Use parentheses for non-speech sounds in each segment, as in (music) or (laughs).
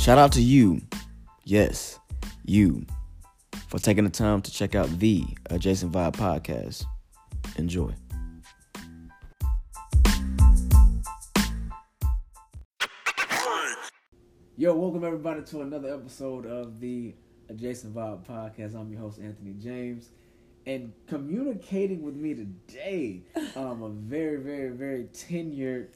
Shout out to you, yes, you, for taking the time to check out the Adjacent Vibe podcast. Enjoy. Yo, welcome everybody to another episode of the Adjacent Vibe podcast. I'm your host, Anthony James. And communicating with me today, um, a very, very, very tenured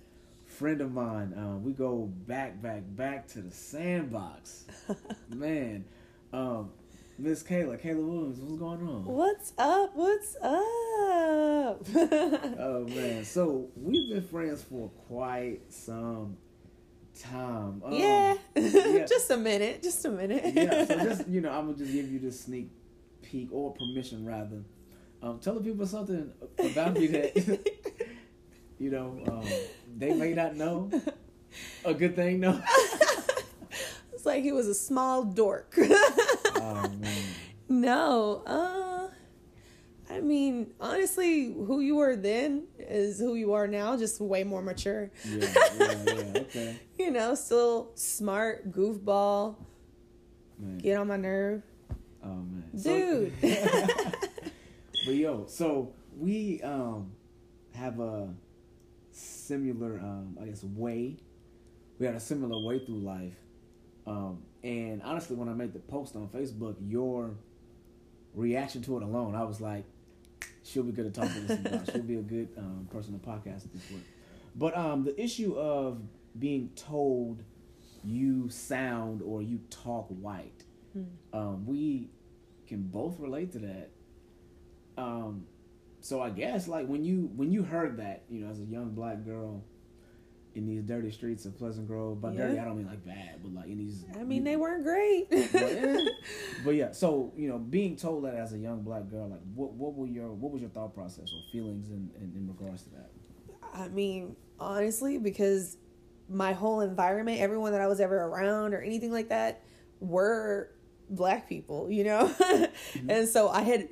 friend of mine. Um, we go back, back, back to the sandbox. (laughs) Man, um, Miss Kayla, Kayla Williams, what's going on? What's up? What's up? (laughs) oh man, so we've been friends for quite some time. Um, yeah. yeah. (laughs) just a minute. Just a minute. yeah, so just you know, I'm gonna just give you this sneak peek or permission rather. Um, tell the people something about me that you know um, they may not know. A good thing, no. (laughs) it's like he was a small dork. (laughs) oh man. No. Uh I mean, honestly, who you were then is who you are now, just way more mature. Yeah, yeah, yeah. Okay. (laughs) you know, still smart, goofball, Man. get on my nerve. Oh man. Dude. So, but yo, so we um have a similar um I guess way. We had a similar way through life. Um and honestly when I made the post on Facebook, your reaction to it alone, I was like, she'll be good to talk to this about. She'll be a good um, person to podcast this with. But um the issue of being told you sound or you talk white um, we can both relate to that. Um, so I guess like when you when you heard that, you know, as a young black girl in these dirty streets of Pleasant Grove, by dirty I don't mean like bad, but like in these. I mean, they weren't great. But, eh, (laughs) but yeah, so you know, being told that as a young black girl, like what what were your what was your thought process or feelings in in, in regards to that? I mean, honestly, because my whole environment, everyone that I was ever around or anything like that, were black people, you know? (laughs) Mm-hmm. And so I had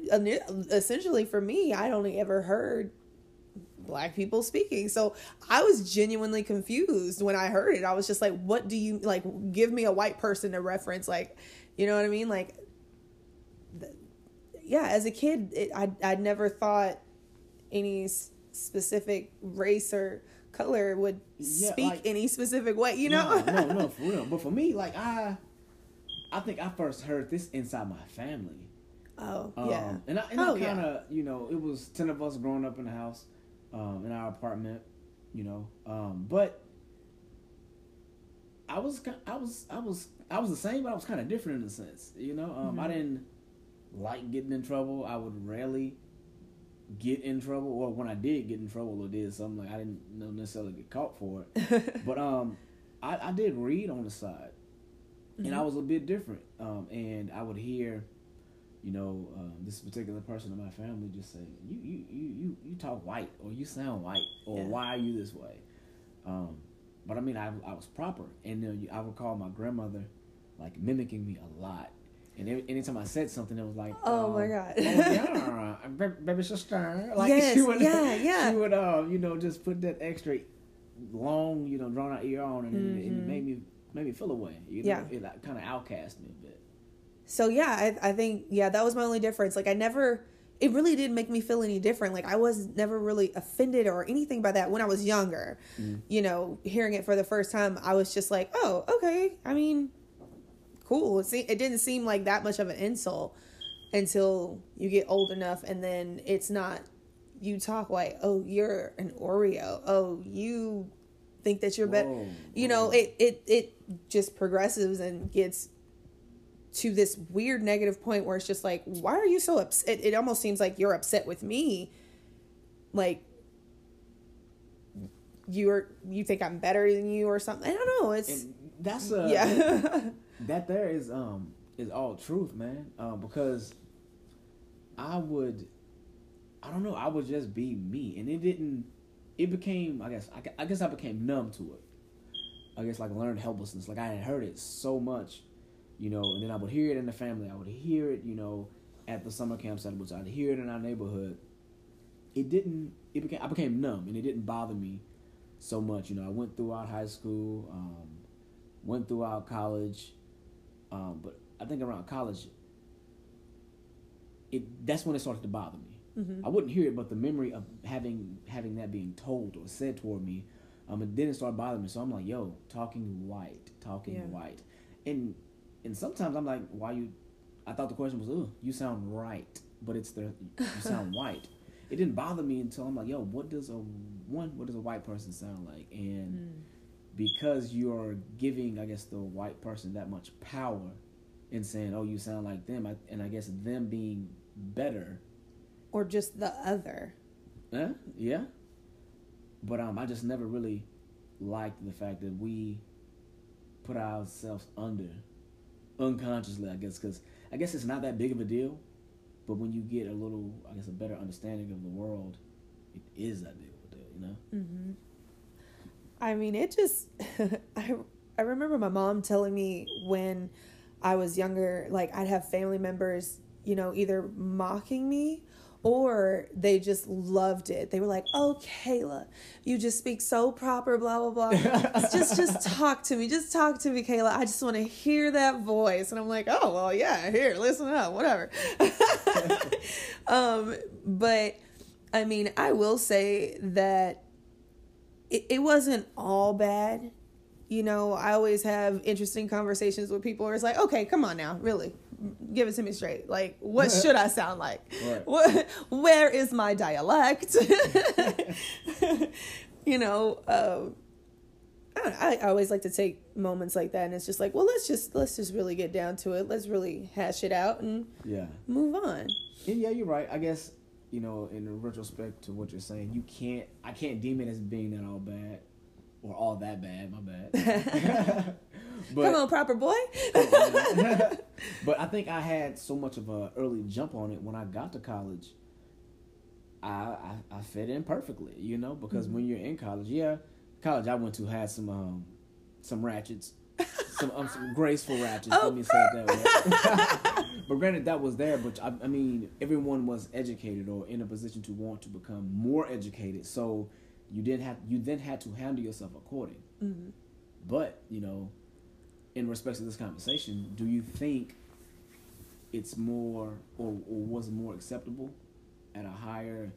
essentially for me, I'd only ever heard black people speaking. So I was genuinely confused when I heard it. I was just like, what do you like? Give me a white person to reference. Like, you know what I mean? Like, th- yeah, as a kid, it, I, I'd never thought any s- specific race or color would Yeah, speak like- any specific way, you know? no, no, no, (laughs) for real. But for me, like I, I think I first heard this inside my family. oh, Um, yeah. And I, and Oh, I kind of, you know, it was 10 of us growing up in the house, um, in our apartment, you know. Um, but I was, I was, I was, I was the same, but I was kind of different in a sense, you know. Um, I Mhm. didn't like getting in trouble. I would rarely get in trouble, or when I did get in trouble or did something, like I didn't necessarily get caught for it. (laughs) but um, I, I did read on the side, and I Mhm. was a bit different. Um, and I would hear, you know, um, this particular person in my family just say, "You, you, you, you, you talk white, or you sound white, or Yeah. why are you this way?" Um, but I mean, I, I was proper, and then I would call my grandmother, like mimicking me a lot. And every, anytime I said something, it was like, Oh, um, my God. oh, yeah, (laughs) baby sister, like (laughs) Yes, she would, yeah, yeah. she would, uh, you know, just put that extra long, you know, drawn out ear on, and, it, and it made me made me feel away. You know, Yeah. it like, kind of outcast me a bit. So yeah, I, I think yeah that was my only difference. Like I never, it really didn't make me feel any different. Like I was never really offended or anything by that when I was younger. Mhm. You know, hearing it for the first time, I was just like, oh okay. I mean, cool. It, se- it didn't seem like that much of an insult until you get old enough, and then it's not. You talk like, oh, you're an Oreo. Oh, you think that you're better. Whoa, You know, whoa. it it it just progresses and gets to this weird negative point where it's just like, why are you so upset? It, it almost seems like you're upset with me. Like you're you think I'm better than you or something. I don't know. It's And that's a yeah. that (laughs) there is um is all truth, man. Um, because I would, I don't know, I would just be me, and it didn't. It became, I guess, I, I guess I became numb to it. I guess like learned helplessness. Like I had heard it so much, you know, and then I would hear it in the family. I would hear it, you know, at the summer camps. Would I'd hear it in our neighborhood. It didn't. It became. I became numb, and it didn't bother me so much. You know, I went throughout high school. Um, went throughout college, um, but I think around college, it that's when it started to bother me. Mm-hmm. I wouldn't hear it, but the memory of having having that being told or said toward me, um, it didn't start bothering me. So I'm like, yo, talking white, talking Yeah. white, and and sometimes I'm like, why you? I thought the question was, oh, you sound right, but it's the you sound (laughs) white. It didn't bother me until I'm like, yo, what does a one? What does a white person sound like? And Mm. because you're giving, I guess, the white person that much power in saying, oh, you sound like them, I, and I guess them being better Or just the other. yeah, yeah. But um, I just never really liked the fact that we put ourselves under unconsciously. I guess because I guess it's not that big of a deal, but when you get a little, I guess, a better understanding of the world, it is that big of a deal. You know? Mm-hmm. I mean, it just. (laughs) I I remember my mom telling me when I was younger, like I'd have family members, you know, either mocking me or they just loved it. They were like, "Oh, Kayla, you just speak so proper, blah blah blah. (laughs) just just talk to me, just talk to me, Kayla. I just want to hear that voice." And I'm like, "Oh well, yeah, here, listen up, whatever." (laughs) um, but I mean, I will say that it, it wasn't all bad. You know, I always have interesting conversations with people where it's like, okay, come on now, really, give it to me straight. Like, what should I sound like? Right. What, where is my dialect? (laughs) you know, um, I, I I always like to take moments like that, and it's just like, well, let's just let's just really get down to it. Let's really hash it out and Yeah. move on. And yeah, you're right. I guess you know, in retrospect to what you're saying, you can't. I can't deem it as being that all bad or all that bad. My bad. (laughs) (laughs) but Come on, proper boy. (laughs) but I think I had so much of a early jump on it when I got to college. I I, I fit in perfectly, you know, because when you're in college, yeah, college I went to had some um some ratchets, some um, some graceful ratchets. Oh, let me say it that way. but granted, that was there. But I, I mean, everyone was educated or in a position to want to become more educated. So you didn't have you then had to handle yourself according. Mm-hmm. But you know, in respect to this conversation, do you think it's more or, or was more acceptable at a higher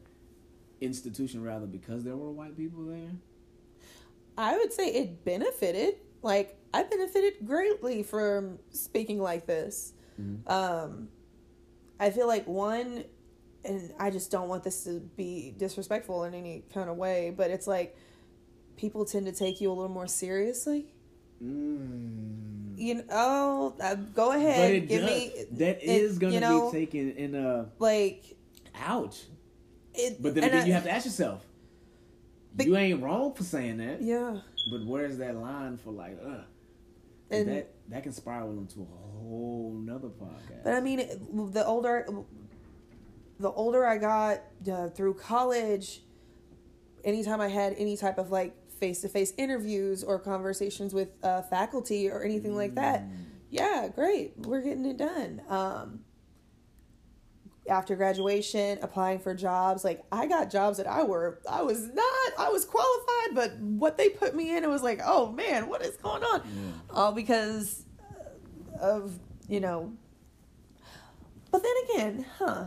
institution rather because there were white people there? I would say it benefited. Like I benefited greatly from speaking like this. Mhm. Um, I feel like one, and I just don't want this to be disrespectful in any kind of way, but it's like people tend to take you a little more seriously. Mm. You know, oh, uh, go But ahead, it give does, me that it- is going you to know, be taken in a like ouch. it. But then again, I- you have to ask yourself, But- you ain't wrong for saying that. yeah, But where's that line for like, uh, And- that that can spiral into a whole nother podcast. But I mean, the older, the older I got uh, through college, anytime I had any type of like face to face interviews or conversations with uh, faculty or anything like that, Mm. yeah, great, we're getting it done. Um, after graduation, applying for jobs, like I got jobs that I were, I was not, I was qualified, but what they put me in, it was like, oh man, what is going on? Yeah. all because of you know but then again huh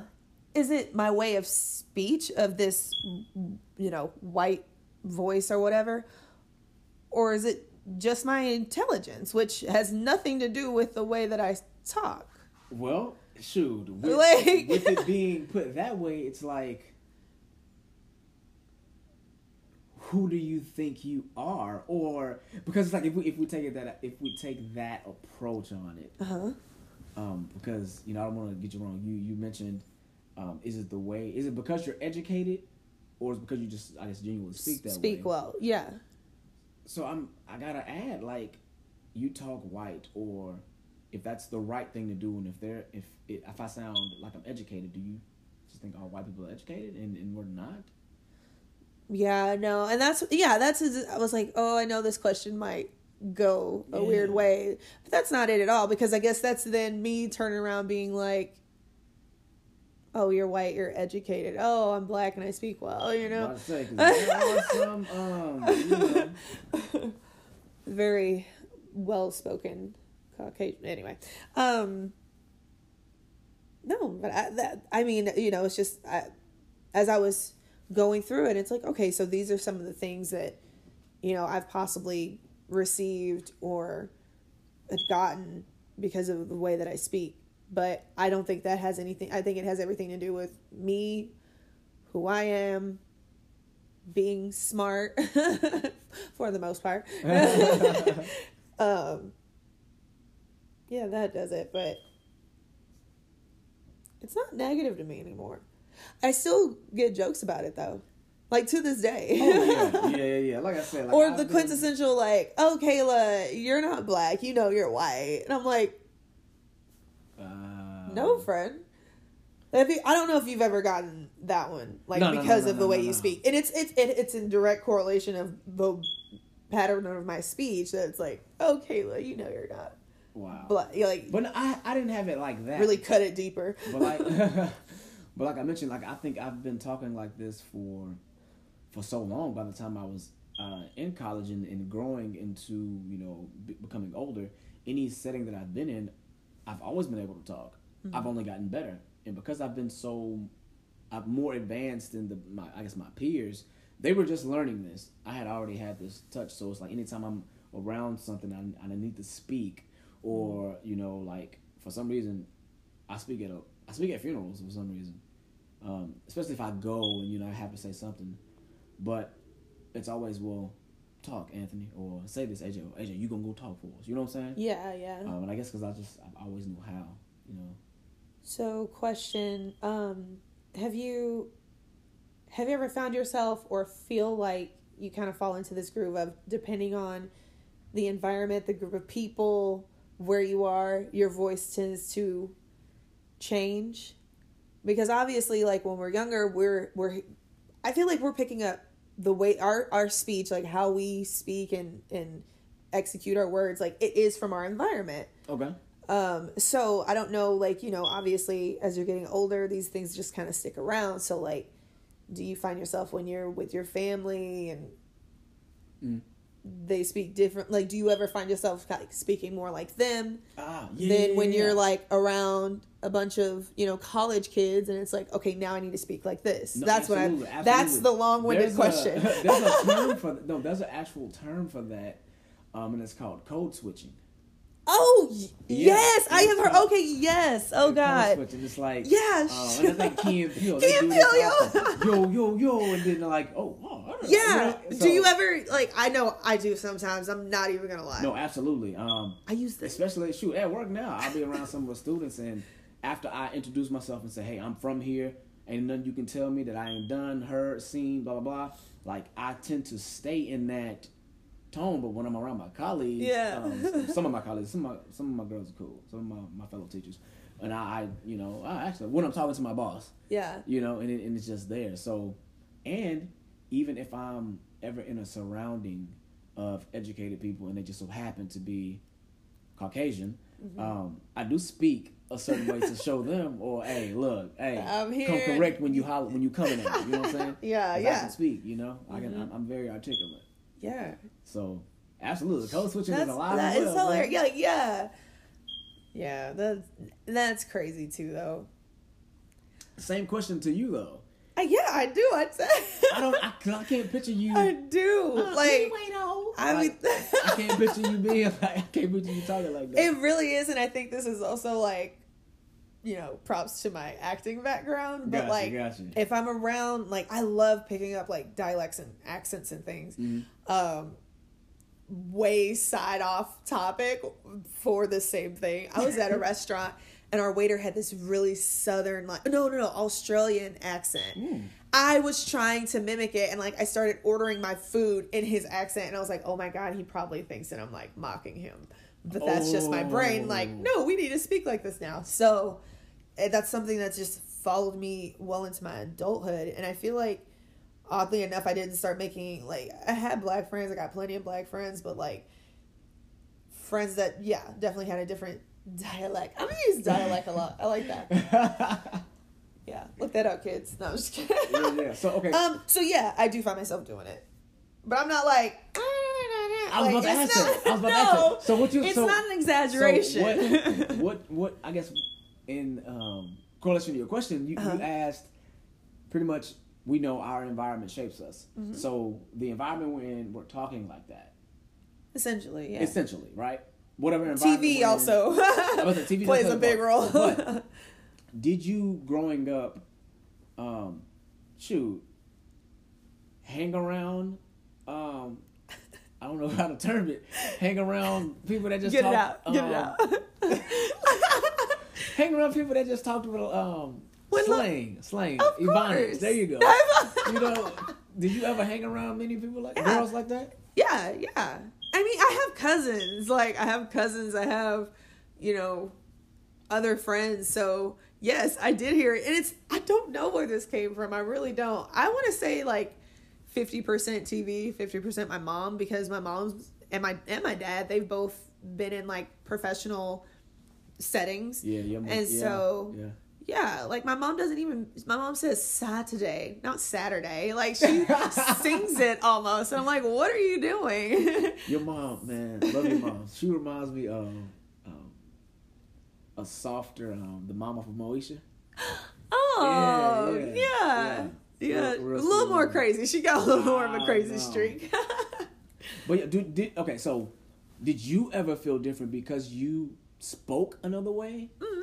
is it my way of speech of this you know white voice or whatever or is it just my intelligence which has nothing to do with the way that i talk Well, shoot, with, Like- with it being put that way, it's like, who do you think you are? Or because it's like if we if we take it that if we take that approach on it, uh-huh um, because you know I don't want to get you wrong. You you mentioned, um, is it the way? Is it because you're educated, or is it because you just I guess genuinely speak that way. speak way? well yeah So I'm I gotta add like, you talk white, or if that's the right thing to do, and if they're if it, if I sound like I'm educated, do you just think all white people are educated and, and we're not? yeah no and that's yeah that's i was like oh i know this question might go a Yeah. weird way but that's not it at all because i guess that's then me turning around being like oh you're white you're educated oh i'm black and i speak well you know About to say, 'cause (laughs) there are some um, you know, (laughs) very well spoken Caucasian. Anyway, um, no, but I, that I mean, you know, it's just I, as I was going through it, it's like okay, so these are some of the things that you know I've possibly received or gotten because of the way that I speak. But I don't think that has anything. I think it has everything to do with me, who I am, being smart (laughs) for the most part. (laughs) um, yeah, that does it. But it's not negative to me anymore. I still get jokes about it though, like to this day. oh yeah, yeah, (laughs) yeah, yeah. Like I said, like, or I've the been- quintessential like, "Oh, Kayla, you're not black. You know you're white," and I'm like, "No, friend." I don't know if you've ever gotten that one, like No, no, no, because no, of the way you speak, and it's it's it, it's in direct correlation of the pattern of my speech. That it's like, "Oh, Kayla, you know you're not Wow. black." You like But no, I I didn't have it like that. really cut it deeper. But like, (laughs) (laughs) but like I mentioned, like I think I've been talking like this for for so long. By the time I was uh, in college and, and growing into you know be, becoming older, any setting that I've been in, I've always been able to talk. I've only gotten better, and because I've been so, I'm more advanced than the my I guess my peers. They were just learning this. I had already had this touch, so it's like anytime I'm around something, I, I need to speak, or you know, like for some reason, I speak at a I speak at funerals for some reason, um, especially if I go and you know I have to say something, but it's always well, talk Anthony or say this AJ AJ you gonna go talk for us. You know what I'm saying? Yeah, yeah. Um, and I guess because I just I always knew how. You know. So, question: um, Have you have you ever found yourself or feel like you kind of fall into this groove of depending on the environment, the group of people, where you are, your voice tends to change? Because obviously, like when we're younger, we're we're I feel like we're picking up the way our our speech, like how we speak and and execute our words, like it is from our environment. Okay. Um, so I don't know, like, you know, obviously as you're getting older, these things just kind of stick around. So like, do you find yourself when you're with your family and Mm. they speak different? Like, do you ever find yourself like speaking more like them Ah, yeah. than when yeah, you're like around a bunch of, you know, college kids and it's like, okay, now I need to speak like this. No, that's what I, absolutely. that's the long winded There's question. A, (laughs) there's a term (laughs) for no. There's an actual term for that, um, and it's called code switching. Oh, y- Yeah, yes, I have heard. Okay, yes. Oh, God. It's like Yeah, and I think Key and Peele, they Key and do this Peele, yo. yo, yo, and then they're like, oh, oh. Yeah. You know, do you ever like? I know I do sometimes. I'm not even gonna lie. No, absolutely. Um, I use this. especially shoot at work now. I'll be around some of the students, and after I introduce myself and say, "Hey, I'm from here," ain't nothing you can tell me that I ain't done, heard, seen, blah blah blah. Like I tend to stay in that tone, but when I'm around my colleagues, Yeah. um, some of my colleagues, some of my, some of my girls are cool, some of my, my fellow teachers, and I, I, you know, I actually when I'm talking to my boss, Yeah. you know, and, it, and it's just there. So, and even if I'm ever in a surrounding of educated people and they just so happen to be Caucasian, Mm-hmm. um, I do speak a certain way to show them, or hey, look, hey, (laughs) I'm come correct when you holler when you coming at me. You know what I'm saying? (laughs) yeah, yeah. I can speak. You know, I can. Mhm. I'm, I'm very articulate. Yeah. So, absolutely, code switching That's is alive. that is well, so hilarious. Yeah, yeah. Yeah, that's that's crazy too though. Same question to you though. Uh, yeah, I do. I'd say (laughs) I don't. I, I can't picture you. I do. Uh, like anyway. I Like, I can't picture you being (laughs) like I can't picture you talking like that. It really is, and I think this is also like, you know, props to my acting background. But Gotcha, like, gotcha. if I'm around, like, I love picking up like dialects and accents and things. Mhm. Um, way side off topic for the same thing. I was at a (laughs) restaurant and our waiter had this really southern, like, no, no, no, Australian accent. Mm. I was trying to mimic it and like I started ordering my food in his accent and I was like, oh my god, he probably thinks that I'm like mocking him. But that's just my brain. Like, Oh. no, we need to speak like this now. So eh, that's something that's just followed me well into my adulthood. And I feel like oddly enough, I didn't start making like I had black friends. I got plenty of black friends, but like friends that yeah definitely had a different dialect. I'm gonna use dialect a lot. I like that. (laughs) Yeah, look that up, kids. No, I'm just kidding. yeah, yeah. So okay. Um, so yeah, I do find myself doing it, but I'm not like I was about to ask not- (laughs) that. I was about to ask no, that. So what you? It's so, not an exaggeration. So what, (laughs) what? What? I guess in um, correlation to your question, you, Uh-huh. you asked pretty much. We know our environment shapes us. Mm-hmm. So the environment we're in, we're talking like that. Essentially, yeah. Essentially, right? Whatever environment. TV also TV (laughs) plays a big role. But- Did you growing up, um, shoot, hang around? Um, I don't know (laughs) how to term it. Hang around people that just Get it talk, out. Get um, it out. (laughs) Hang around people that just talk about um When slang, slang, Ebonics. There you go. (laughs) you know, did you ever hang around many people like Yeah. girls like that? Yeah, yeah. I mean, I have cousins. Like, I have cousins. I have, you know, other friends. So, yes, I did hear it. And it's, I don't know where this came from. I really don't. I want to say like 50% TV, 50% my mom, because my mom's and my, and my dad, they've both been in like professional settings. Yeah, yeah. And yeah, so- yeah. Yeah, like my mom doesn't even. My mom says Saturday, not Saturday. Like she (laughs) sings it almost, and I'm like, "What are you doing?" (laughs) Your mom, man, love your mom. She reminds me of um, a softer, um, the mama from Moesha. (gasps) oh, Yeah, yeah, yeah, yeah, yeah. a Real- real little more crazy. She got a little more of a crazy streak. (laughs) But yeah, did, did okay. So, did you ever feel different because you spoke another way? Mm-hmm.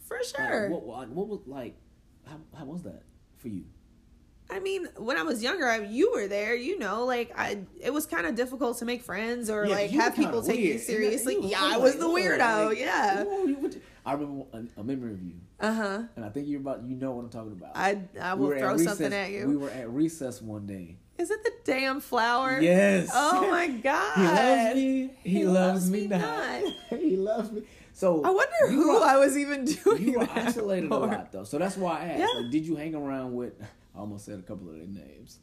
For Like, sure. what, what, what was like? How, how was that for you? I mean, when I was younger, I, you were there. You know, like I, it was kind of difficult to make friends or Yeah, like have people take you seriously. You yeah, I like- was the weirdo. like, yeah. "Ooh, you went to-" I remember a, a memory of you, Uh huh. and I think you're about you know what I'm talking about. I I will were throw recess- something at you. We were at recess one day. Is it the damn flower? Yes. Oh (laughs) my god. He loves me. He, He loves, loves me not. not. (laughs) he loves me. So I wonder who were- I was even (laughs) doing. You were isolated a lot though, so that's why I asked. Yeah. Like, did you hang around with? I almost said a couple of their names,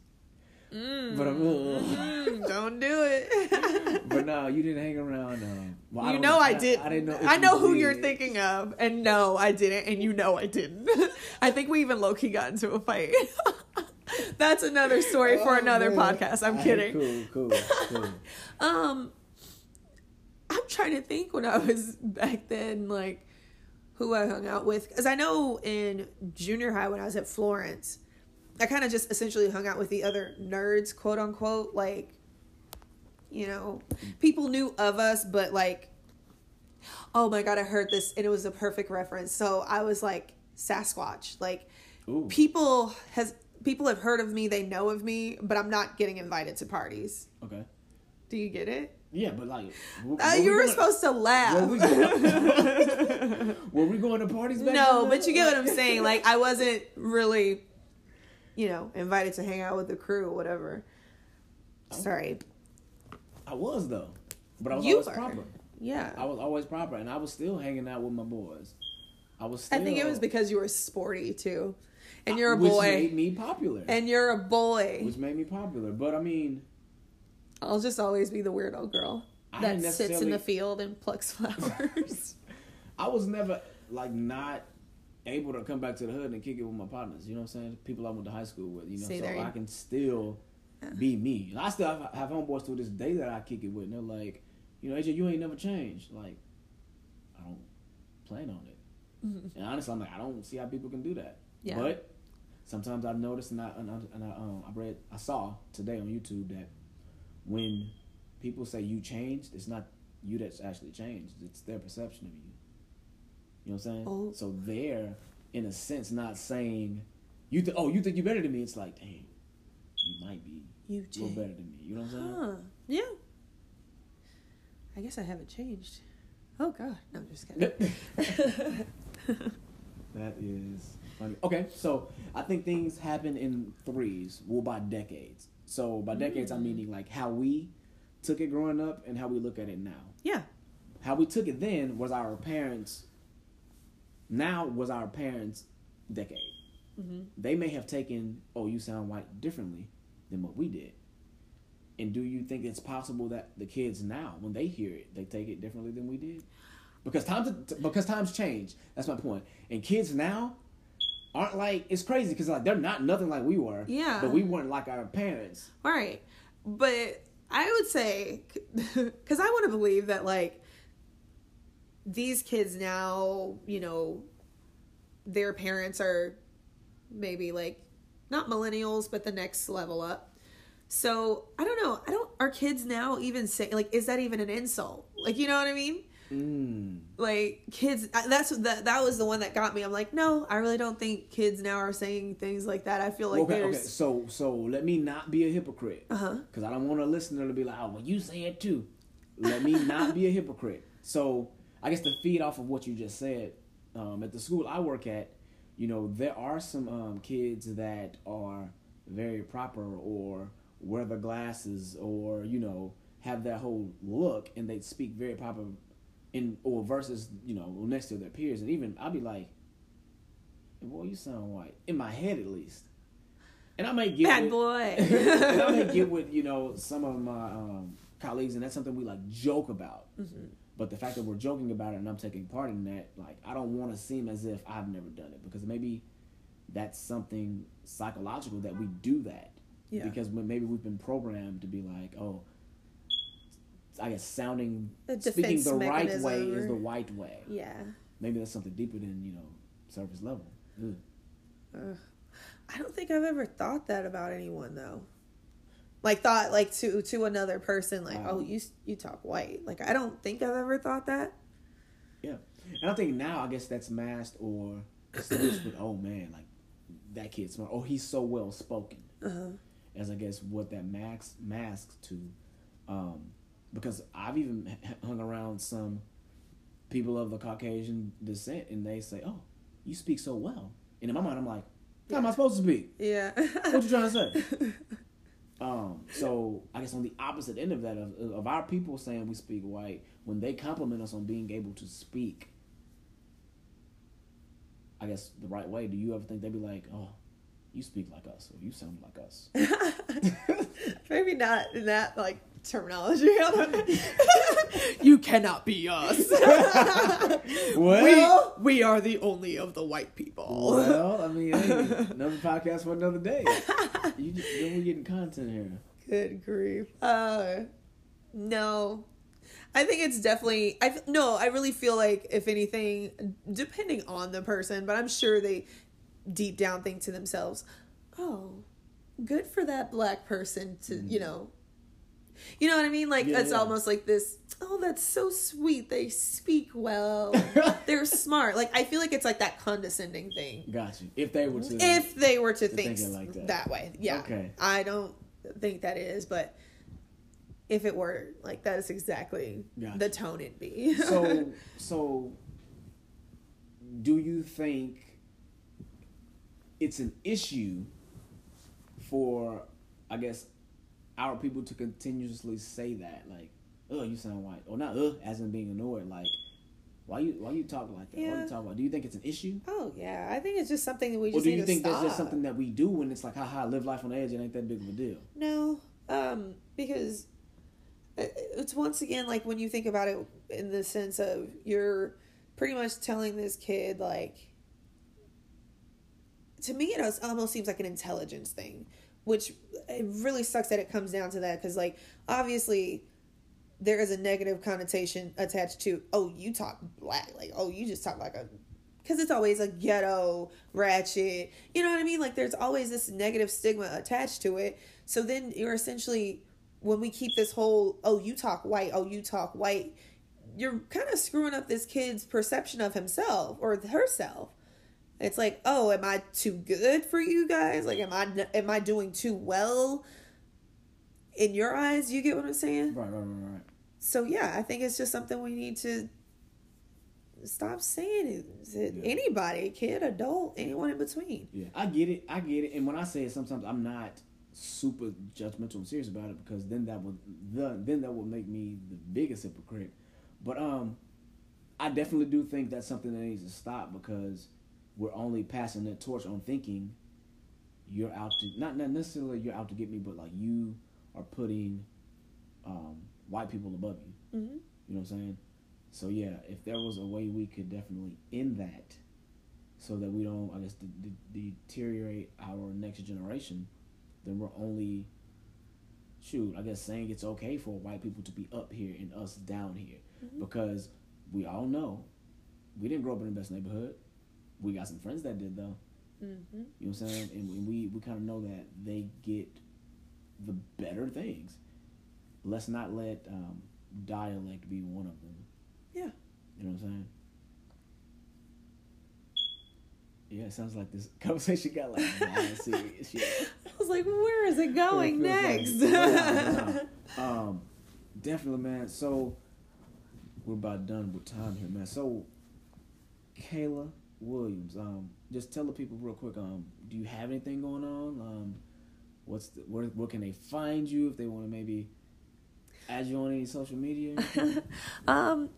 Mm, but I'm. mm, don't do it. (laughs) But no, you didn't hang around. Um, well, you don't know I did. I, didn't know. I know who did. you're thinking of, and no, I didn't, and you know I didn't. (laughs) I think we even low key got into a fight. (laughs) That's another story for Oh, another man. podcast. I'm kidding. Cool, cool, cool. Um, I'm trying to think when I was back then, like who I hung out with, because I know in junior high when I was at Florence, I kind of just essentially hung out with the other nerds, quote unquote. Like, you know, people knew of us, but like, oh my god, I heard this and it was a perfect reference. So I was like Sasquatch, like Ooh. people has people have heard of me, they know of me, but I'm not getting invited to parties. Okay. Do you get it? Yeah, but like, Uh, we you were supposed to laugh. Were we, going, (laughs) (laughs) were we going to parties back no, but you get what I'm saying. Like I wasn't really, you know, invited to hang out with the crew or whatever. Sorry. I was though, but I was You always were. proper. Yeah. I was always proper, and I was still hanging out with my boys. I was. Still, I think it was because you were sporty too. And you're a which boy. Which made me popular. And you're a boy. which made me popular. But I mean, I'll just always be the weirdo girl that sits in the field and plucks (laughs) flowers. (laughs) I was never like not able to come back to the hood and kick it with my partners. You know what I'm saying? People I went to high school with. You know, See, so I can still be me. And I still have, have homeboys to this day that I kick it with. And they're like, you know, AJ, you ain't never changed. Like, I don't plan on it. And honestly, I'm like, I don't see how people can do that. Yeah. But sometimes I noticed and I and I, and I, um, I read I saw today on YouTube that when people say you changed, it's not you that's actually changed. It's their perception of you. You know what I'm saying? Oh. So they're in a sense not saying you th- oh you think you're better than me. It's like dang, you might be you a little better than me. You know what I'm saying? Huh. Yeah. I guess I haven't changed. Oh god. No, I'm just kidding. (laughs) (laughs) That is funny. Okay, so I think things happen in threes, well, by decades. So by decades, I'm meaning mm. like how we took it growing up and how we look at it now. yeah. How we took it then was our parents. Now was our parents' decade. hmm They may have taken "Oh, you sound white" differently than what we did. And do you think it's possible that the kids now, when they hear it, they take it differently than we did? Because times because times change. That's my point. And kids now aren't like it's crazy because like they're not nothing like we were. Yeah. But we weren't like our parents. Right. But I would say, (laughs) because I want to believe that like these kids now, you know, their parents are maybe like not millennials, but the next level up. So I don't know. I don't. Are kids now even say like? Is that even an insult? Like you know what I mean? Mm. Like kids. That's that. That was the one that got me. I'm like, no, I really don't think kids now are saying things like that. I feel like okay, there's. okay. So, so let me not be a hypocrite. Uh huh. Because I don't want a listener to be like, oh, well, you say it too. Let me not be a hypocrite. So, I guess to feed off of what you just said, um, at the school I work at, you know, there are some um, kids that are very proper or wear the glasses or, you know, have that whole look and they speak very proper in or versus, you know, next to their peers. And even I'll be like, boy, you sound white. In my head at least. And I might get Bad with- (laughs) boy. and I may get with you know some of my um, colleagues, and that's something we like joke about. Mm-hmm. But the fact that we're joking about it and I'm taking part in that, like I don't want to seem as if I've never done it because maybe that's something psychological that we do that Yeah. because maybe we've been programmed to be like, oh, I guess sounding speaking the right way is the right way. yeah. Maybe that's something deeper than you know surface level. Ugh. Ugh. I don't think I've ever thought that about anyone though. Like thought like to to another person like Wow. oh you you talk white like I don't think I've ever thought that. Yeah, and I think now I guess that's masked or switched with oh man, like that kid's smart. Oh, he's so well spoken. Uh-huh. As I guess what that masks masks to, um, because I've even hung around some people of the Caucasian descent, and they say, "Oh, you speak so well," and in my mind, I'm like, "How am I supposed to speak? Yeah. What you trying to say?" (laughs) Um, so I guess on the opposite end of that, of, of our people saying we speak white, when they compliment us on being able to speak, I guess the right way, do you ever think they'd be like, "Oh, you speak like us," or "You sound like us"? (laughs) Maybe not in that like terminology. (laughs) you cannot be us. (laughs) Well- we, we are the only of the white people. well, I mean, hey, (laughs) another podcast for another day. You just, then we getting content here. Good grief. Uh, no. I think it's definitely I no, I really feel like if anything depending on the person, but I'm sure they deep down think to themselves, "Oh, good for that black person to, you know, you know what I mean? Like Yeah, it's yeah. almost like this, oh, that's so sweet. They speak well. (laughs) They're smart. Like I feel like it's like that condescending thing. Got you. If they were to, If they were to To think, think it like that. that way. Yeah. Okay. I don't think that is, but if it were like that is exactly Gotcha. the tone it'd be. so (laughs) so do you think it's an issue for i guess our people to continuously say that like oh you sound white. Or not uh as in being annoyed. Like why you why you talk like that? Why Yeah. you talk about? Do you think it's an issue? Oh yeah, I think it's just something that we or just do you think stop. that's just something that we do when it's like haha live life on the edge it ain't that big of a deal. No, um, because it's once again like when you think about it in the sense of you're pretty much telling this kid like to me it almost seems like an intelligence thing which it really sucks that it comes down to that because like obviously there is a negative connotation attached to oh you talk black like oh you just talk like a because it's always a ghetto ratchet you know what i mean? Like there's always this negative stigma attached to it. So then you're essentially when we keep this whole oh you talk white oh you talk white you're kind of screwing up this kid's perception of himself or herself it's like oh am i too good for you guys like am i am i doing too well in your eyes you get what i'm saying right right right right so yeah, I think it's just something we need to stop saying. Is it Yeah. anybody, kid, adult, anyone in between? Yeah, I get it. I get it. And when I say it, sometimes I'm not super judgmental and serious about it because then that would the, then that would make me the biggest hypocrite. But um, I definitely do think that's something that needs to stop because we're only passing that torch on thinking you're out to not not necessarily you're out to get me, but like you are putting um, white people above you. Mm-hmm. You know what I'm saying? So yeah, if there was a way we could definitely end that, so that we don't, I guess, de- de- deteriorate our next generation, then we're only shoot, I guess saying it's okay for white people to be up here and us down here mm-hmm. because we all know we didn't grow up in the best neighborhood. We got some friends that did though. Mm-hmm. You know what I'm saying? And we we kind of know that they get the better things. Let's not let um, dialect be one of them. Yeah. You know what I'm saying? Yeah, it sounds like this (laughs) conversation got like serious. Yeah. (laughs) I was like, where is it going it next? Like, (laughs) yeah, um, definitely, man. So we're about done with time here, man. So Kayla Williams, um, just tell the people real quick. Um, do you have anything going on? Um, what's the, where where can they find you if they want to maybe add you on any social media? (laughs) (laughs) um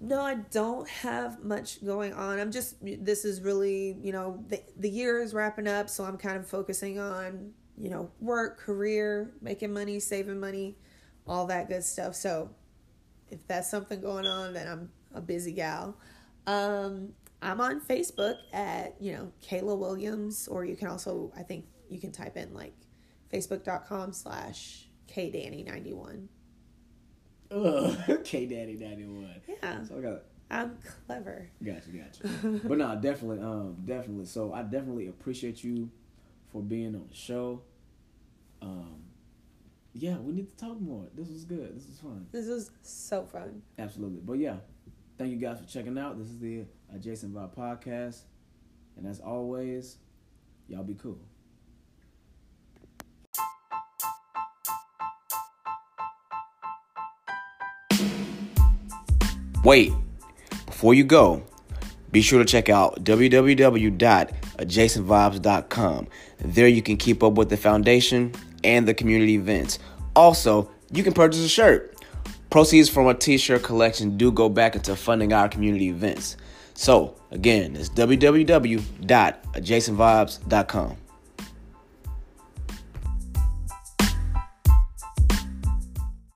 no, I don't have much going on. I'm just this is really, you know, the the year is wrapping up, so I'm kind of focusing on, you know, work, career, making money, saving money, all that good stuff. So if that's something going on, then I'm a busy gal. Um, I'm on Facebook at, you know, Kayla Williams, or you can also, I think you can type in like facebook.com slash kdaddy91. K Daddy (laughs) Daddy One. Yeah. So I got. I'm clever. Gotcha, gotcha. but no, definitely, um, definitely. So I definitely appreciate you for being on the show. Um, yeah, we need to talk more. This was good. This was fun. This was so fun. Absolutely. But yeah, thank you guys for checking out. This is the Adjacent Vibe podcast, and as always, y'all be cool. Wait, before you go, be sure to check out www.adjacentvibes.com. There you can keep up with the foundation and the community events. Also, you can purchase a shirt. Proceeds from a t-shirt collection do go back into funding our community events. So, again, it's www.adjacentvibes.com.